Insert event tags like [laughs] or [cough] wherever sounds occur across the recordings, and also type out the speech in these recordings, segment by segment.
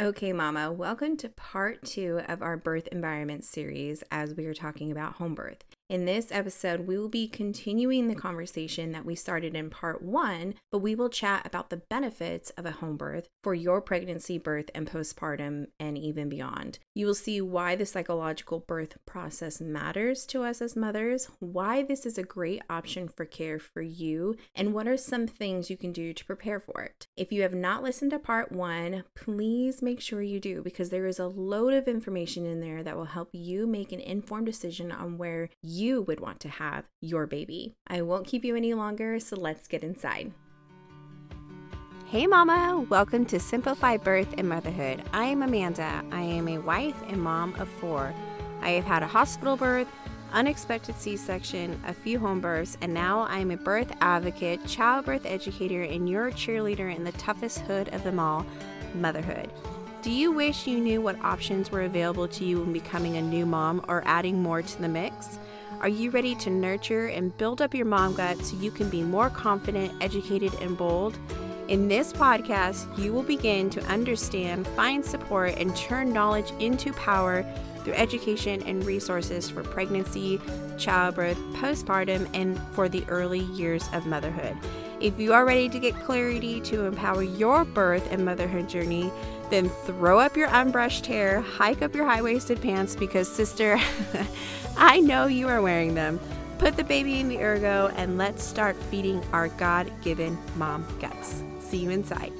Okay, Mama, welcome to part two of our birth environment series as we are talking about home birth. In this episode, we will be continuing the conversation that we started in part one, but we will chat about the benefits of a home birth for your pregnancy, birth, and postpartum, and even beyond. You will see why the psychological birth process matters to us as mothers, why this is a great option for care for you, and what are some things you can do to prepare for it. If you have not listened to part one, please make sure you do because there is a load of information in there that will help you make an informed decision on where you you would want to have your baby. I won't keep you any longer, so let's get inside. Hey, Mama! Welcome to Simplify Birth and Motherhood. I am Amanda. I am a wife and mom of four. I have had a hospital birth, unexpected C section, a few home births, and now I am a birth advocate, childbirth educator, and your cheerleader in the toughest hood of them all motherhood. Do you wish you knew what options were available to you when becoming a new mom or adding more to the mix? Are you ready to nurture and build up your mom gut so you can be more confident, educated, and bold? In this podcast, you will begin to understand, find support, and turn knowledge into power through education and resources for pregnancy, childbirth, postpartum, and for the early years of motherhood. If you are ready to get clarity to empower your birth and motherhood journey, then throw up your unbrushed hair, hike up your high waisted pants because, sister, [laughs] I know you are wearing them. Put the baby in the ergo and let's start feeding our God given mom guts. See you inside.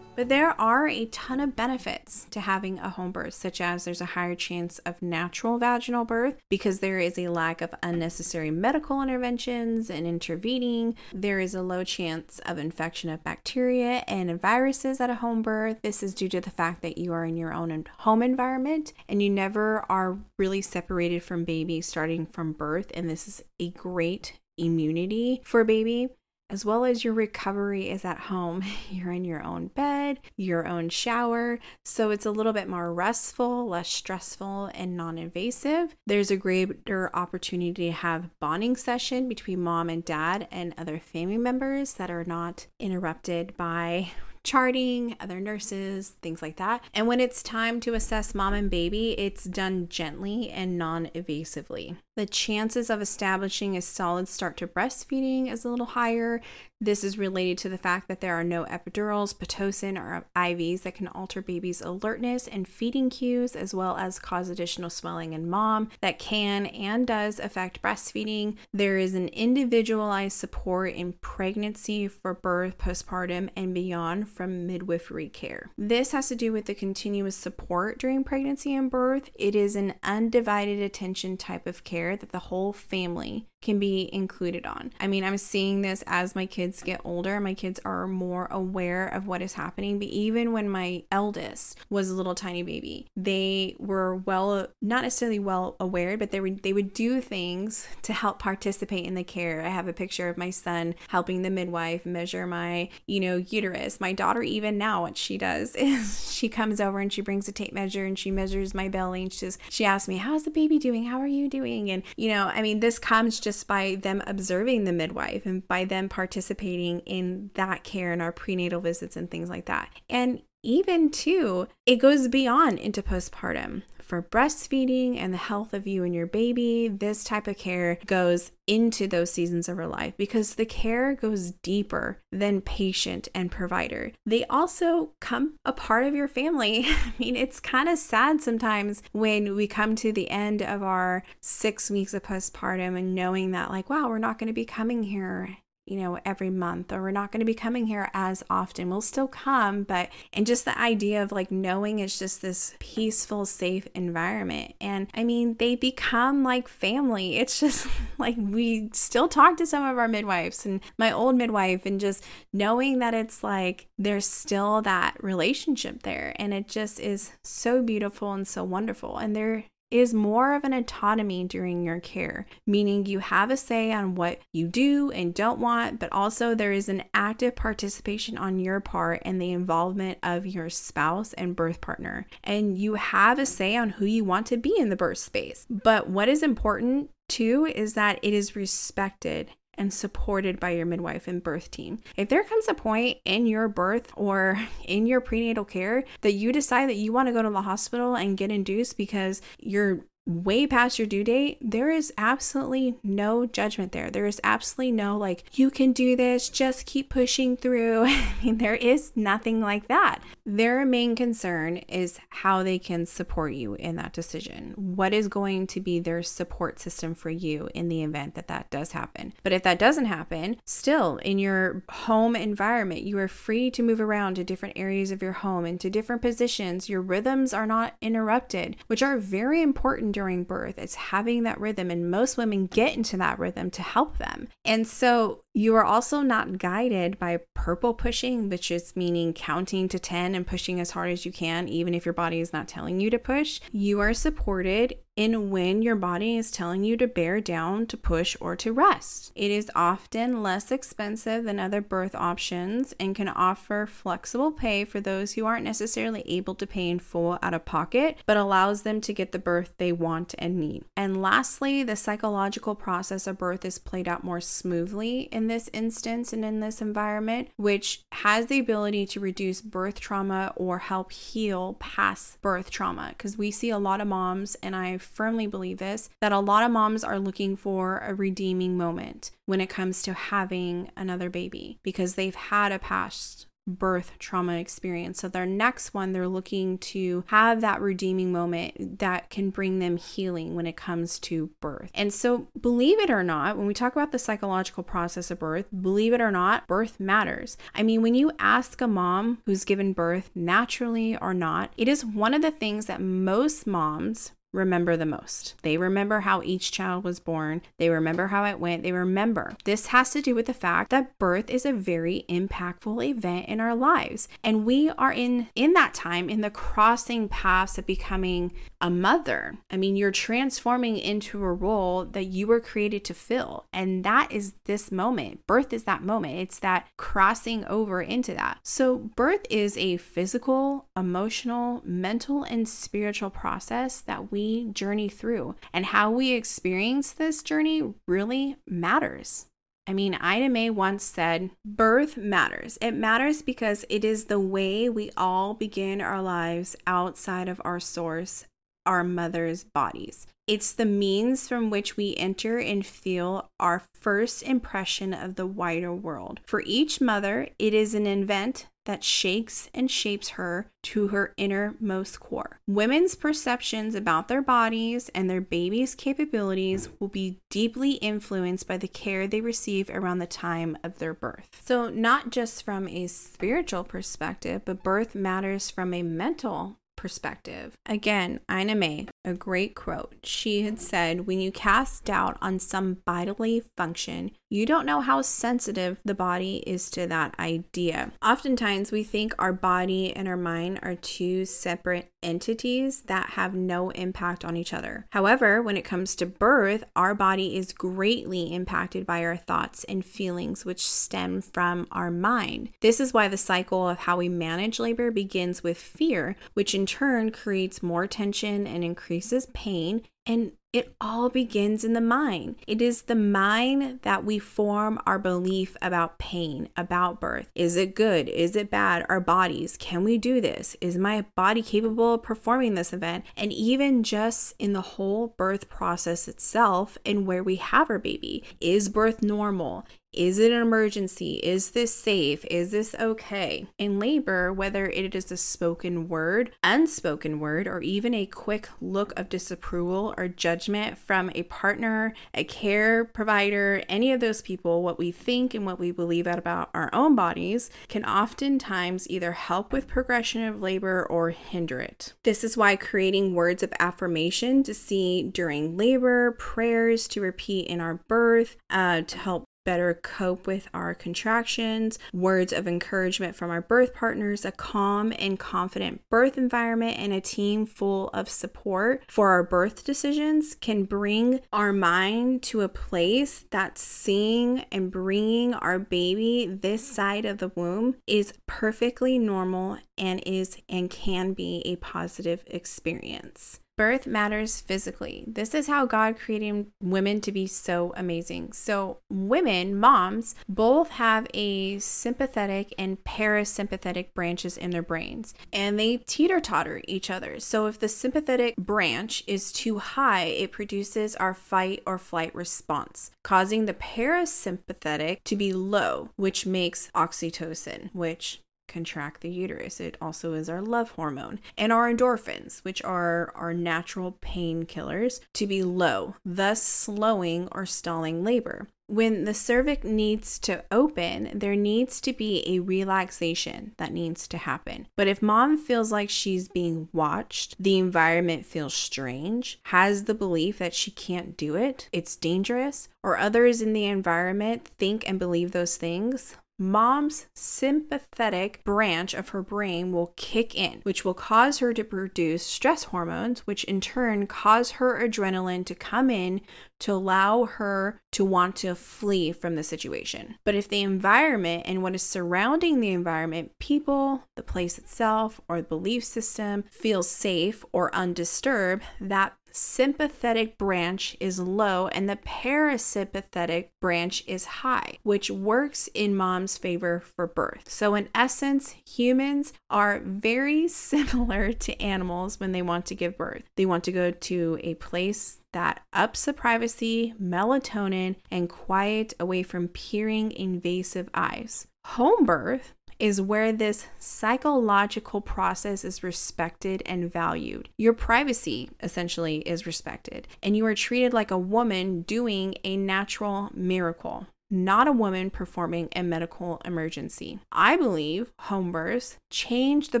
But there are a ton of benefits to having a home birth, such as there's a higher chance of natural vaginal birth because there is a lack of unnecessary medical interventions and intervening. There is a low chance of infection of bacteria and viruses at a home birth. This is due to the fact that you are in your own home environment and you never are really separated from baby starting from birth. And this is a great immunity for baby as well as your recovery is at home. [laughs] You're in your own bed, your own shower, so it's a little bit more restful, less stressful, and non invasive. There's a greater opportunity to have bonding session between mom and dad and other family members that are not interrupted by charting, other nurses, things like that. And when it's time to assess mom and baby, it's done gently and non invasively. The chances of establishing a solid start to breastfeeding is a little higher. This is related to the fact that there are no epidurals, Pitocin, or IVs that can alter baby's alertness and feeding cues, as well as cause additional swelling in mom that can and does affect breastfeeding. There is an individualized support in pregnancy, for birth, postpartum, and beyond from midwifery care. This has to do with the continuous support during pregnancy and birth. It is an undivided attention type of care that the whole family can be included on. I mean, I'm seeing this as my kids get older. My kids are more aware of what is happening. But even when my eldest was a little tiny baby, they were well, not necessarily well aware, but they would they would do things to help participate in the care. I have a picture of my son helping the midwife measure my, you know, uterus. My daughter even now what she does [laughs] is she comes over and she brings a tape measure and she measures my belly and she says she asks me, "How's the baby doing? How are you doing?" And you know, I mean, this comes just by them observing the midwife and by them participating in that care and our prenatal visits and things like that. And even too, it goes beyond into postpartum. For breastfeeding and the health of you and your baby, this type of care goes into those seasons of her life because the care goes deeper than patient and provider. They also come a part of your family. [laughs] I mean, it's kind of sad sometimes when we come to the end of our six weeks of postpartum and knowing that, like, wow, we're not going to be coming here you know, every month, or we're not going to be coming here as often. We'll still come, but, and just the idea of like knowing it's just this peaceful, safe environment. And I mean, they become like family. [laughs] It's just like we still talk to some of our midwives and my old midwife, and just knowing that it's like there's still that relationship there. And it just is so beautiful and so wonderful. And they're is more of an autonomy during your care, meaning you have a say on what you do and don't want, but also there is an active participation on your part and the involvement of your spouse and birth partner. And you have a say on who you want to be in the birth space. But what is important too is that it is respected and supported by your midwife and birth team. If there comes a point in your birth or [laughs] in your prenatal care that you decide that you want to go to the hospital and get induced because you're way past your due date, there is absolutely no judgment there. There is absolutely no like, you can do this, just keep pushing through. [laughs] I mean, there is nothing like that. Their main concern is how they can support you in that decision. What is going to be their support system for you in the event that that does happen? But if that doesn't happen, still in your home environment, you are free to move around to different areas of your home into different positions. Your rhythms are not interrupted, which are very important during birth. It's having that rhythm, and most women get into that rhythm to help them. And so you are also not guided by purple pushing, which is meaning counting to 10 and pushing as hard as you can, even if your body is not telling you to push. You are supported in when your body is telling you to bear down, to push, or to rest. It is often less expensive than other birth options and can offer flexible pay for those who aren't necessarily able to pay in full out of pocket, but allows them to get the birth they want and need. And lastly, the psychological process of birth is played out more smoothly in this instance and in this environment, which has the ability to reduce birth trauma or help heal past birth trauma. Because we see a lot of moms, and I firmly believe this, that a lot of moms are looking for a redeeming moment when it comes to having another baby because they've had a past birth trauma experience. So, their next one, they're looking to have that redeeming moment that can bring them healing when it comes to birth. And so, believe it or not, when we talk about the psychological process of birth, believe it or not, birth matters. I mean, when you ask a mom who's given birth naturally or not, it is one of the things that most moms remember the most. They remember how each child was born, they remember how it went, they remember. This has to do with the fact that birth is a very impactful event in our lives. And we are in in that time in the crossing paths of becoming a mother. I mean, you're transforming into a role that you were created to fill. And that is this moment. Birth is that moment. It's that crossing over into that. So, birth is a physical, emotional, mental, and spiritual process that we journey through. And how we experience this journey really matters. I mean, Ina May once said, birth matters. It matters because it is the way we all begin our lives outside of our source our mother's bodies. It's the means from which we enter and feel our first impression of the wider world. For each mother, it is an event that shakes and shapes her to her innermost core. Women's perceptions about their bodies and their baby's capabilities will be deeply influenced by the care they receive around the time of their birth. So, not just from a spiritual perspective, but birth matters from a mental perspective. Again, Ina May, a great quote. She had said, When you cast doubt on some bodily function, you don't know how sensitive the body is to that idea. Oftentimes, we think our body and our mind are two separate entities that have no impact on each other. However, when it comes to birth, our body is greatly impacted by our thoughts and feelings, which stem from our mind. This is why the cycle of how we manage labor begins with fear, which in turn creates more tension and increases pain. And it all begins in the mind. It is the mind that we form our belief about pain, about birth. Is it good? Is it bad? Our bodies. Can we do this? Is my body capable of performing this event? And even just in the whole birth process itself and where we have our baby. Is birth normal? Is it an emergency? Is this safe? Is this okay? In labor, whether it is a spoken word, unspoken word, or even a quick look of disapproval or judgment from a partner, a care provider, any of those people, what we think and what we believe about our own bodies can oftentimes either help with progression of labor or hinder it. This is why creating words of affirmation to see during labor, prayers to repeat in our birth, uh, to help better cope with our contractions, words of encouragement from our birth partners, a calm and confident birth environment, and a team full of support for our birth decisions can bring our mind to a place that seeing and bringing our baby this side of the womb is perfectly normal and is and can be a positive experience. Birth matters physically. This is how God created women to be so amazing. So, women, moms, both have a sympathetic and parasympathetic branches in their brains, and they teeter totter each other. So, if the sympathetic branch is too high, it produces our fight or flight response, causing the parasympathetic to be low, which makes oxytocin, which contract the uterus. It also is our love hormone. And our endorphins, which are our natural painkillers, to be low, thus slowing or stalling labor. When the cervix needs to open, there needs to be a relaxation that needs to happen. But if mom feels like she's being watched, the environment feels strange, has the belief that she can't do it, it's dangerous, or others in the environment think and believe those things, mom's sympathetic branch of her brain will kick in, which will cause her to produce stress hormones, which in turn cause her adrenaline to come in to allow her to want to flee from the situation. But if the environment and what is surrounding the environment, people, the place itself, or the belief system feels safe or undisturbed, that sympathetic branch is low and the parasympathetic branch is high, which works in mom's favor for birth. So, in essence, humans are very [laughs] similar to animals when they want to give birth. They want to go to a place that ups the privacy, melatonin, and quiet away from peering invasive eyes. Home birth is where this psychological process is respected and valued. Your privacy essentially is respected, and you are treated like a woman doing a natural miracle not a woman performing a medical emergency. I believe home births changed the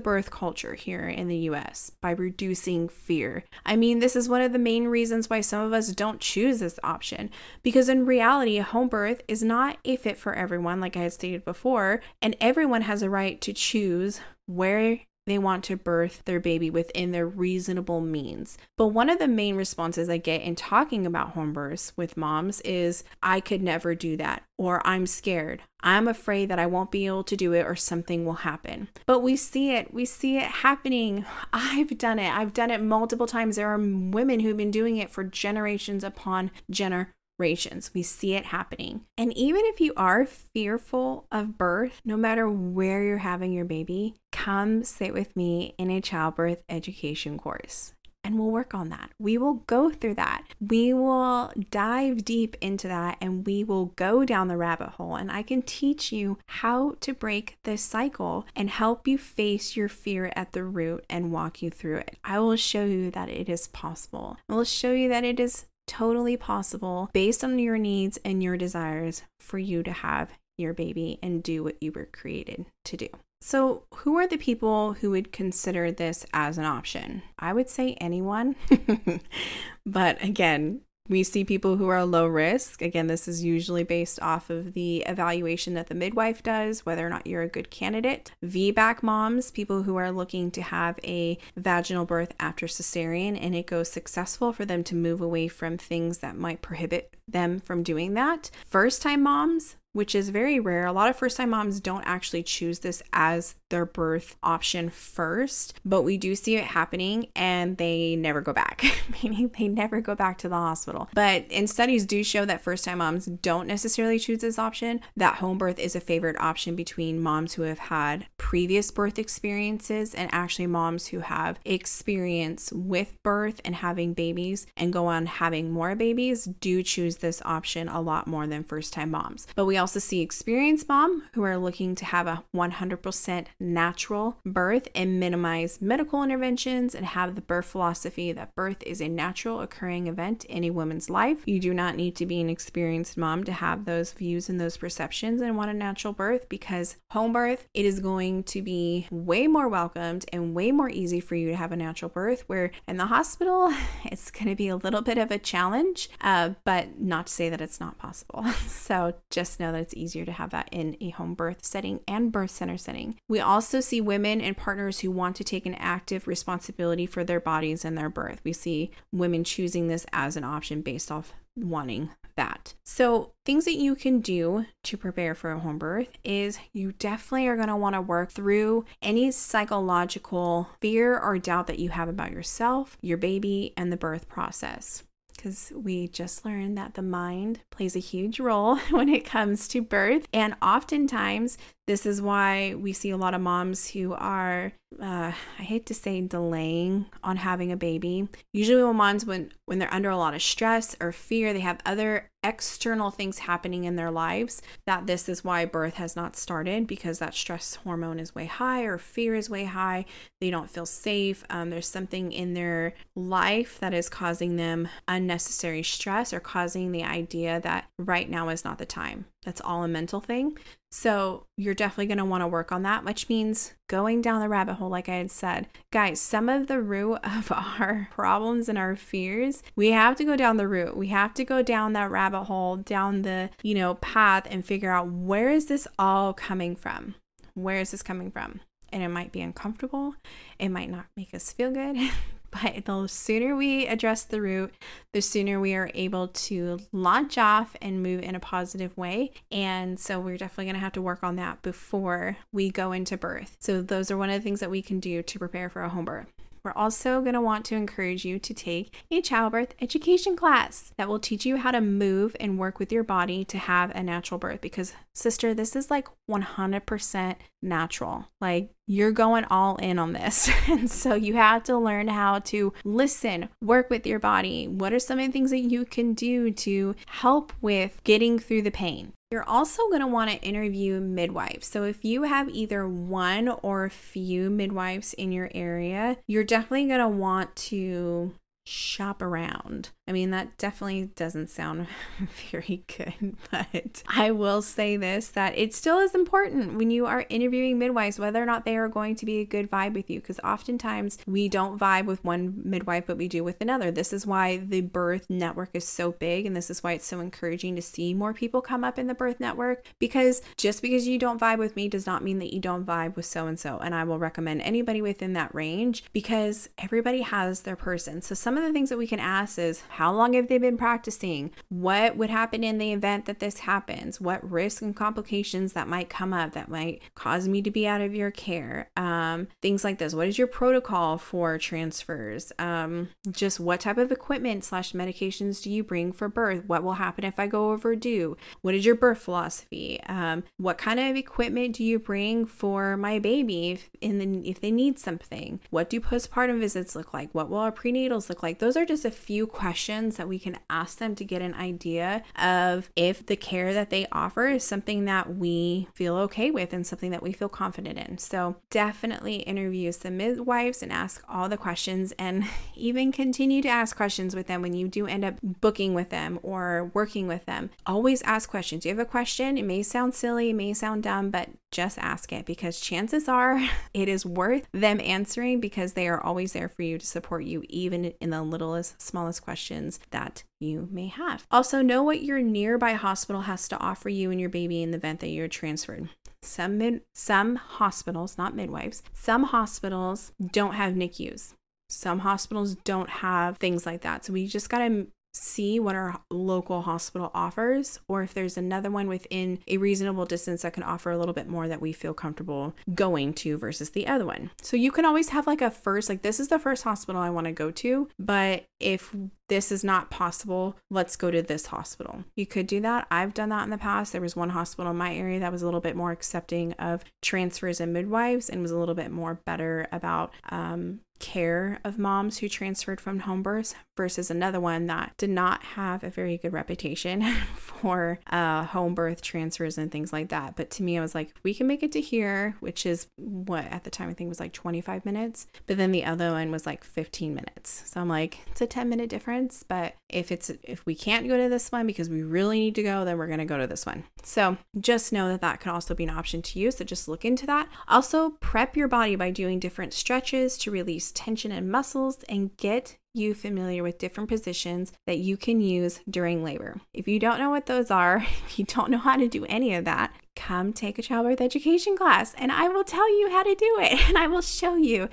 birth culture here in the US by reducing fear. I mean, this is one of the main reasons why some of us don't choose this option because in reality, home birth is not a fit for everyone, like I had stated before, and everyone has a right to choose where they want to birth their baby within their reasonable means. But one of the main responses I get in talking about home births with moms is, I could never do that, or I'm scared. I'm afraid that I won't be able to do it or something will happen. But we see it. We see it happening. [laughs] I've done it. I've done it multiple times. There are women who've been doing it for generations upon generations We see it happening. And even if you are fearful of birth, no matter where you're having your baby, come sit with me in a childbirth education course and we'll work on that. We will go through that. We will dive deep into that and we will go down the rabbit hole. And I can teach you how to break this cycle and help you face your fear at the root and walk you through it. I will show you that it is possible. I will show you that it is totally possible based on your needs and your desires for you to have your baby and do what you were created to do. So, who are the people who would consider this as an option? I would say anyone. [laughs] but again, we see people who are low risk. Again, this is usually based off of the evaluation that the midwife does, whether or not you're a good candidate. VBAC moms, people who are looking to have a vaginal birth after cesarean and it goes successful for them to move away from things that might prohibit them from doing that. First time moms, which is very rare. A lot of first time moms don't actually choose this as their birth option first, but we do see it happening and they never go back, [laughs] meaning they never go back to the hospital. But in studies do show that first time moms don't necessarily choose this option, that home birth is a favored option between moms who have had previous birth experiences and actually moms who have experience with birth and having babies and go on having more babies do choose this option a lot more than first time moms. But we also see experienced mom who are looking to have a 100% natural birth and minimize medical interventions and have the birth philosophy that birth is a natural occurring event in a woman's life. You do not need to be an experienced mom to have those views and those perceptions and want a natural birth because home birth, it is going to be way more welcomed and way more easy for you to have a natural birth. Where in the hospital, [laughs] it's going to be a little bit of a challenge, uh, but not to say that it's not possible. [laughs] so just know that it's easier to have that in a home birth setting and birth center setting. We also see women and partners who want to take an active responsibility for their bodies and their birth. We see women choosing this as an option based off wanting that. So, things that you can do to prepare for a home birth is you definitely are going to want to work through any psychological fear or doubt that you have about yourself, your baby, and the birth process because we just learned that the mind plays a huge role [laughs] when it comes to birth. And oftentimes, this is why we see a lot of moms who are, uh, I hate to say, delaying on having a baby. Usually, when moms, when when they're under a lot of stress or fear, they have other external things happening in their lives. That this is why birth has not started because that stress hormone is way high or fear is way high. They don't feel safe. Um, there's something in their life that is causing them unnecessary stress or causing the idea that right now is not the time. That's all a mental thing. So you're definitely going to want to work on that, which means going down the rabbit hole, like I had said. Guys, some of the root [laughs] of our problems and our fears, we have to go down the root. We have to go down that rabbit hole, down the, you know, path and figure out where is this all coming from? Where is this coming from? And it might be uncomfortable. It might not make us feel good. [laughs] But the sooner we address the root, the sooner we are able to launch off and move in a positive way. And so we're definitely going to have to work on that before we go into birth. So those are one of the things that we can do to prepare for a home birth. We're also going to want to encourage you to take a childbirth education class that will teach you how to move and work with your body to have a natural birth. Because, sister, this is like 100% natural. Like, you're going all in on this. [laughs] and so you have to learn how to listen, work with your body. What are some of the things that you can do to help with getting through the pain? You're also going to want to interview midwives. So, if you have either one or a few midwives in your area, you're definitely going to want to shop around. I mean, that definitely doesn't sound [laughs] very good, but I will say this that it still is important when you are interviewing midwives whether or not they are going to be a good vibe with you because oftentimes we don't vibe with one midwife, but we do with another. This is why the birth network is so big, and this is why it's so encouraging to see more people come up in the birth network because just because you don't vibe with me does not mean that you don't vibe with so and so. And I will recommend anybody within that range because everybody has their person. So, some of the things that we can ask is how long have they been practicing? What would happen in the event that this happens? What risks and complications that might come up that might cause me to be out of your care? Um, things like this. What is your protocol for transfers? Um, just what type of equipment slash medications do you bring for birth? What will happen if I go overdue? What is your birth philosophy? Um, what kind of equipment do you bring for my baby if, in the, if they need something? What do postpartum visits look like? What will our prenatals look like? like? Those are just a few questions that we can ask them to get an idea of if the care that they offer is something that we feel okay with and something that we feel confident in. So definitely interview some midwives and ask all the questions and [laughs] even continue to ask questions with them when you do end up booking with them or working with them. Always ask questions. You have a question, it may sound silly, it may sound dumb, but just ask it because chances are [laughs] it is worth them answering because they are always there for you to support you, even in the littlest, smallest questions that you may have. Also, know what your nearby hospital has to offer you and your baby in the event that you're transferred. Some mid- some hospitals, not midwives, some hospitals don't have NICUs. Some hospitals don't have things like that. So we just got to see what our local hospital offers, or if there's another one within a reasonable distance that can offer a little bit more that we feel comfortable going to versus the other one. So you can always have like a first, like, this is the first hospital I want to go to, but if this is not possible, let's go to this hospital. You could do that. I've done that in the past. There was one hospital in my area that was a little bit more accepting of transfers and midwives and was a little bit more better about um, care of moms who transferred from home births versus another one that did not have a very good reputation [laughs] for uh, home birth transfers and things like that. But to me, I was like, we can make it to here, which is what at the time I think was like 25 minutes. But then the other one was like 15 minutes. So I'm like, it's a 10 minute difference. But if it's if we can't go to this one because we really need to go, then we're gonna go to this one. So just know that that could also be an option to use. So just look into that. Also, prep your body by doing different stretches to release tension in muscles and get you familiar with different positions that you can use during labor. If you don't know what those are, [laughs] if you don't know how to do any of that, come take a childbirth education class and I will tell you how to do it [laughs] and I will show you.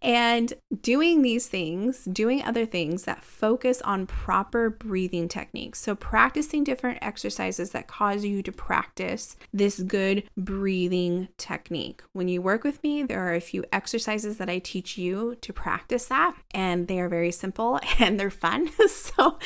And doing these things, doing other things that focus on proper breathing techniques. So, practicing different exercises that cause you to practice this good breathing technique. When you work with me, there are a few exercises that I teach you to practice that, and they are very simple [laughs] and they're fun. [laughs] so,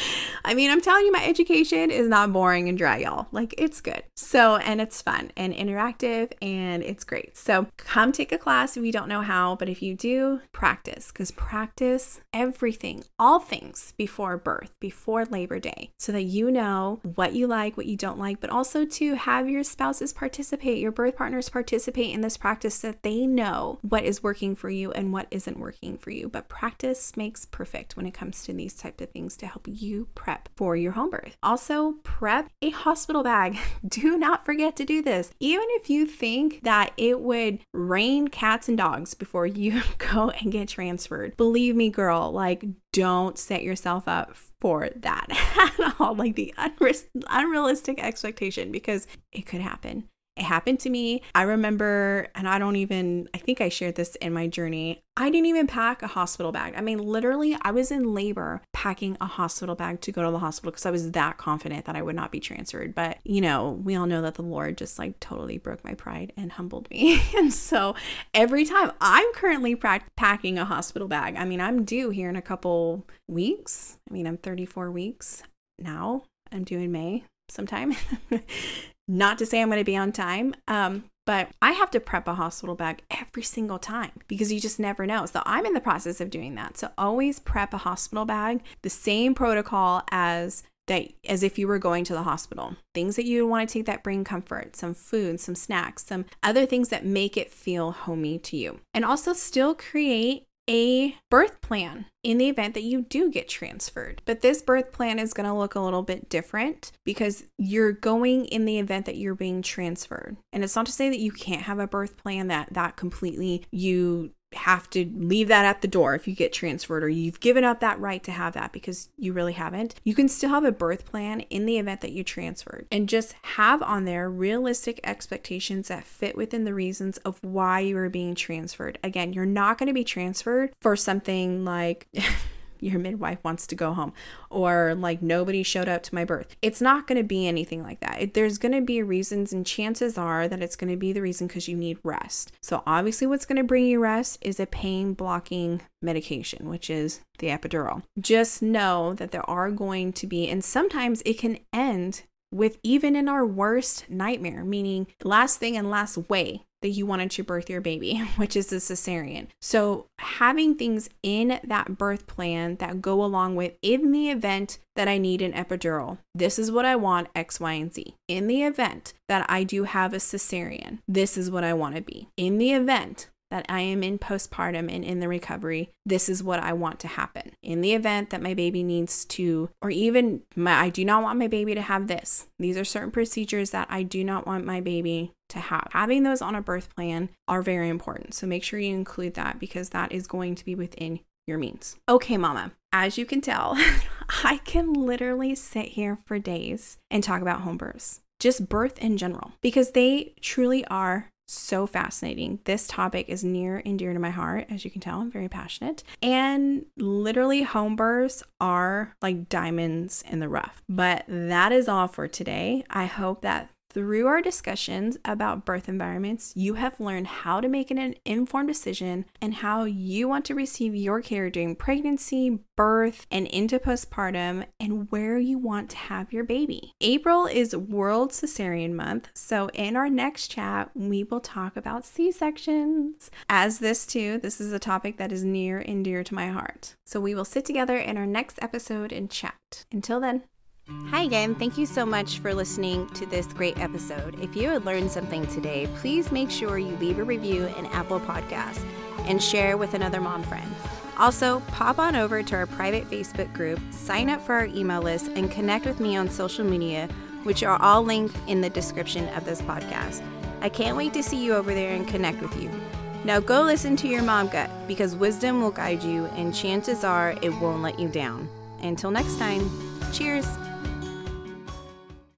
I mean, I'm telling you, my education is not boring and dry, y'all. Like, it's good. So, and it's fun and interactive and it's great. So, come take a class if you don't know how, but if you do, practice because practice everything, all things before birth, before Labor Day, so that you know what you like, what you don't like, but also to have your spouses participate, your birth partners participate in this practice so that they know what is working for you and what isn't working for you. But practice makes perfect when it comes to these types of things to help you prep for your home birth. Also, prep a hospital bag. [laughs] do not forget to do this. Even if you think that it would rain cats and dogs before you [laughs] go and get transferred. Believe me, girl, like don't set yourself up for that [laughs] at all. Like the unrealistic expectation because it could happen. It happened to me. I remember, and I don't even, I think I shared this in my journey. I didn't even pack a hospital bag. I mean, literally, I was in labor packing a hospital bag to go to the hospital because I was that confident that I would not be transferred. But, you know, we all know that the Lord just like totally broke my pride and humbled me. [laughs] and so every time I'm currently pra- packing a hospital bag, I mean, I'm due here in a couple weeks. I mean, I'm 34 weeks now. I'm due in May sometime. [laughs] Not to say I'm going to be on time, um, but I have to prep a hospital bag every single time because you just never know. So I'm in the process of doing that. So always prep a hospital bag, the same protocol as that as if you were going to the hospital. Things that you want to take that bring comfort, some food, some snacks, some other things that make it feel homey to you. And also still create a birth plan in the event that you do get transferred. But this birth plan is going to look a little bit different because you're going in the event that you're being transferred. And it's not to say that you can't have a birth plan that that completely you have to leave that at the door if you get transferred or you've given up that right to have that because you really haven't. You can still have a birth plan in the event that you transferred and just have on there realistic expectations that fit within the reasons of why you are being transferred. Again, you're not going to be transferred for something like [laughs] your midwife wants to go home or like nobody showed up to my birth. It's not going to be anything like that. It, there's going to be reasons, and chances are that it's going to be the reason because you need rest. So, obviously, what's going to bring you rest is a pain blocking medication, which is the epidural. Just know that there are going to be, and sometimes it can end with even in our worst nightmare, meaning last thing and last way that you wanted to birth your baby, [laughs] which is a cesarean. So, having things in that birth plan that go along with in the event that I need an epidural, this is what I want X, Y, and Z. In the event that I do have a cesarean, this is what I want to be. In the event that I am in postpartum and in the recovery, this is what I want to happen. In the event that my baby needs to, or even my, I do not want my baby to have this, these are certain procedures that I do not want my baby to have. Having those on a birth plan are very important. So make sure you include that because that is going to be within your means. Okay, mama, as you can tell, [laughs] I can literally sit here for days and talk about home births, just birth in general, because they truly are so fascinating. This topic is near and dear to my heart. As you can tell, I'm very passionate. And literally, home births are like diamonds in the rough. But that is all for today. I hope that through our discussions about birth environments, you have learned how to make an informed decision and how you want to receive your care during pregnancy, birth, and into postpartum, and where you want to have your baby. April is World Cesarean Month, so in our next chat, we will talk about C sections. As this, too, this is a topic that is near and dear to my heart. So we will sit together in our next episode and chat. Until then, Hi again. Thank you so much for listening to this great episode. If you had learned something today, please make sure you leave a review in Apple Podcasts and share with another mom friend. Also, pop on over to our private Facebook group, sign up for our email list, and connect with me on social media, which are all linked in the description of this podcast. I can't wait to see you over there and connect with you. Now go listen to your mom gut because wisdom will guide you, and chances are it won't let you down. Until next time, cheers.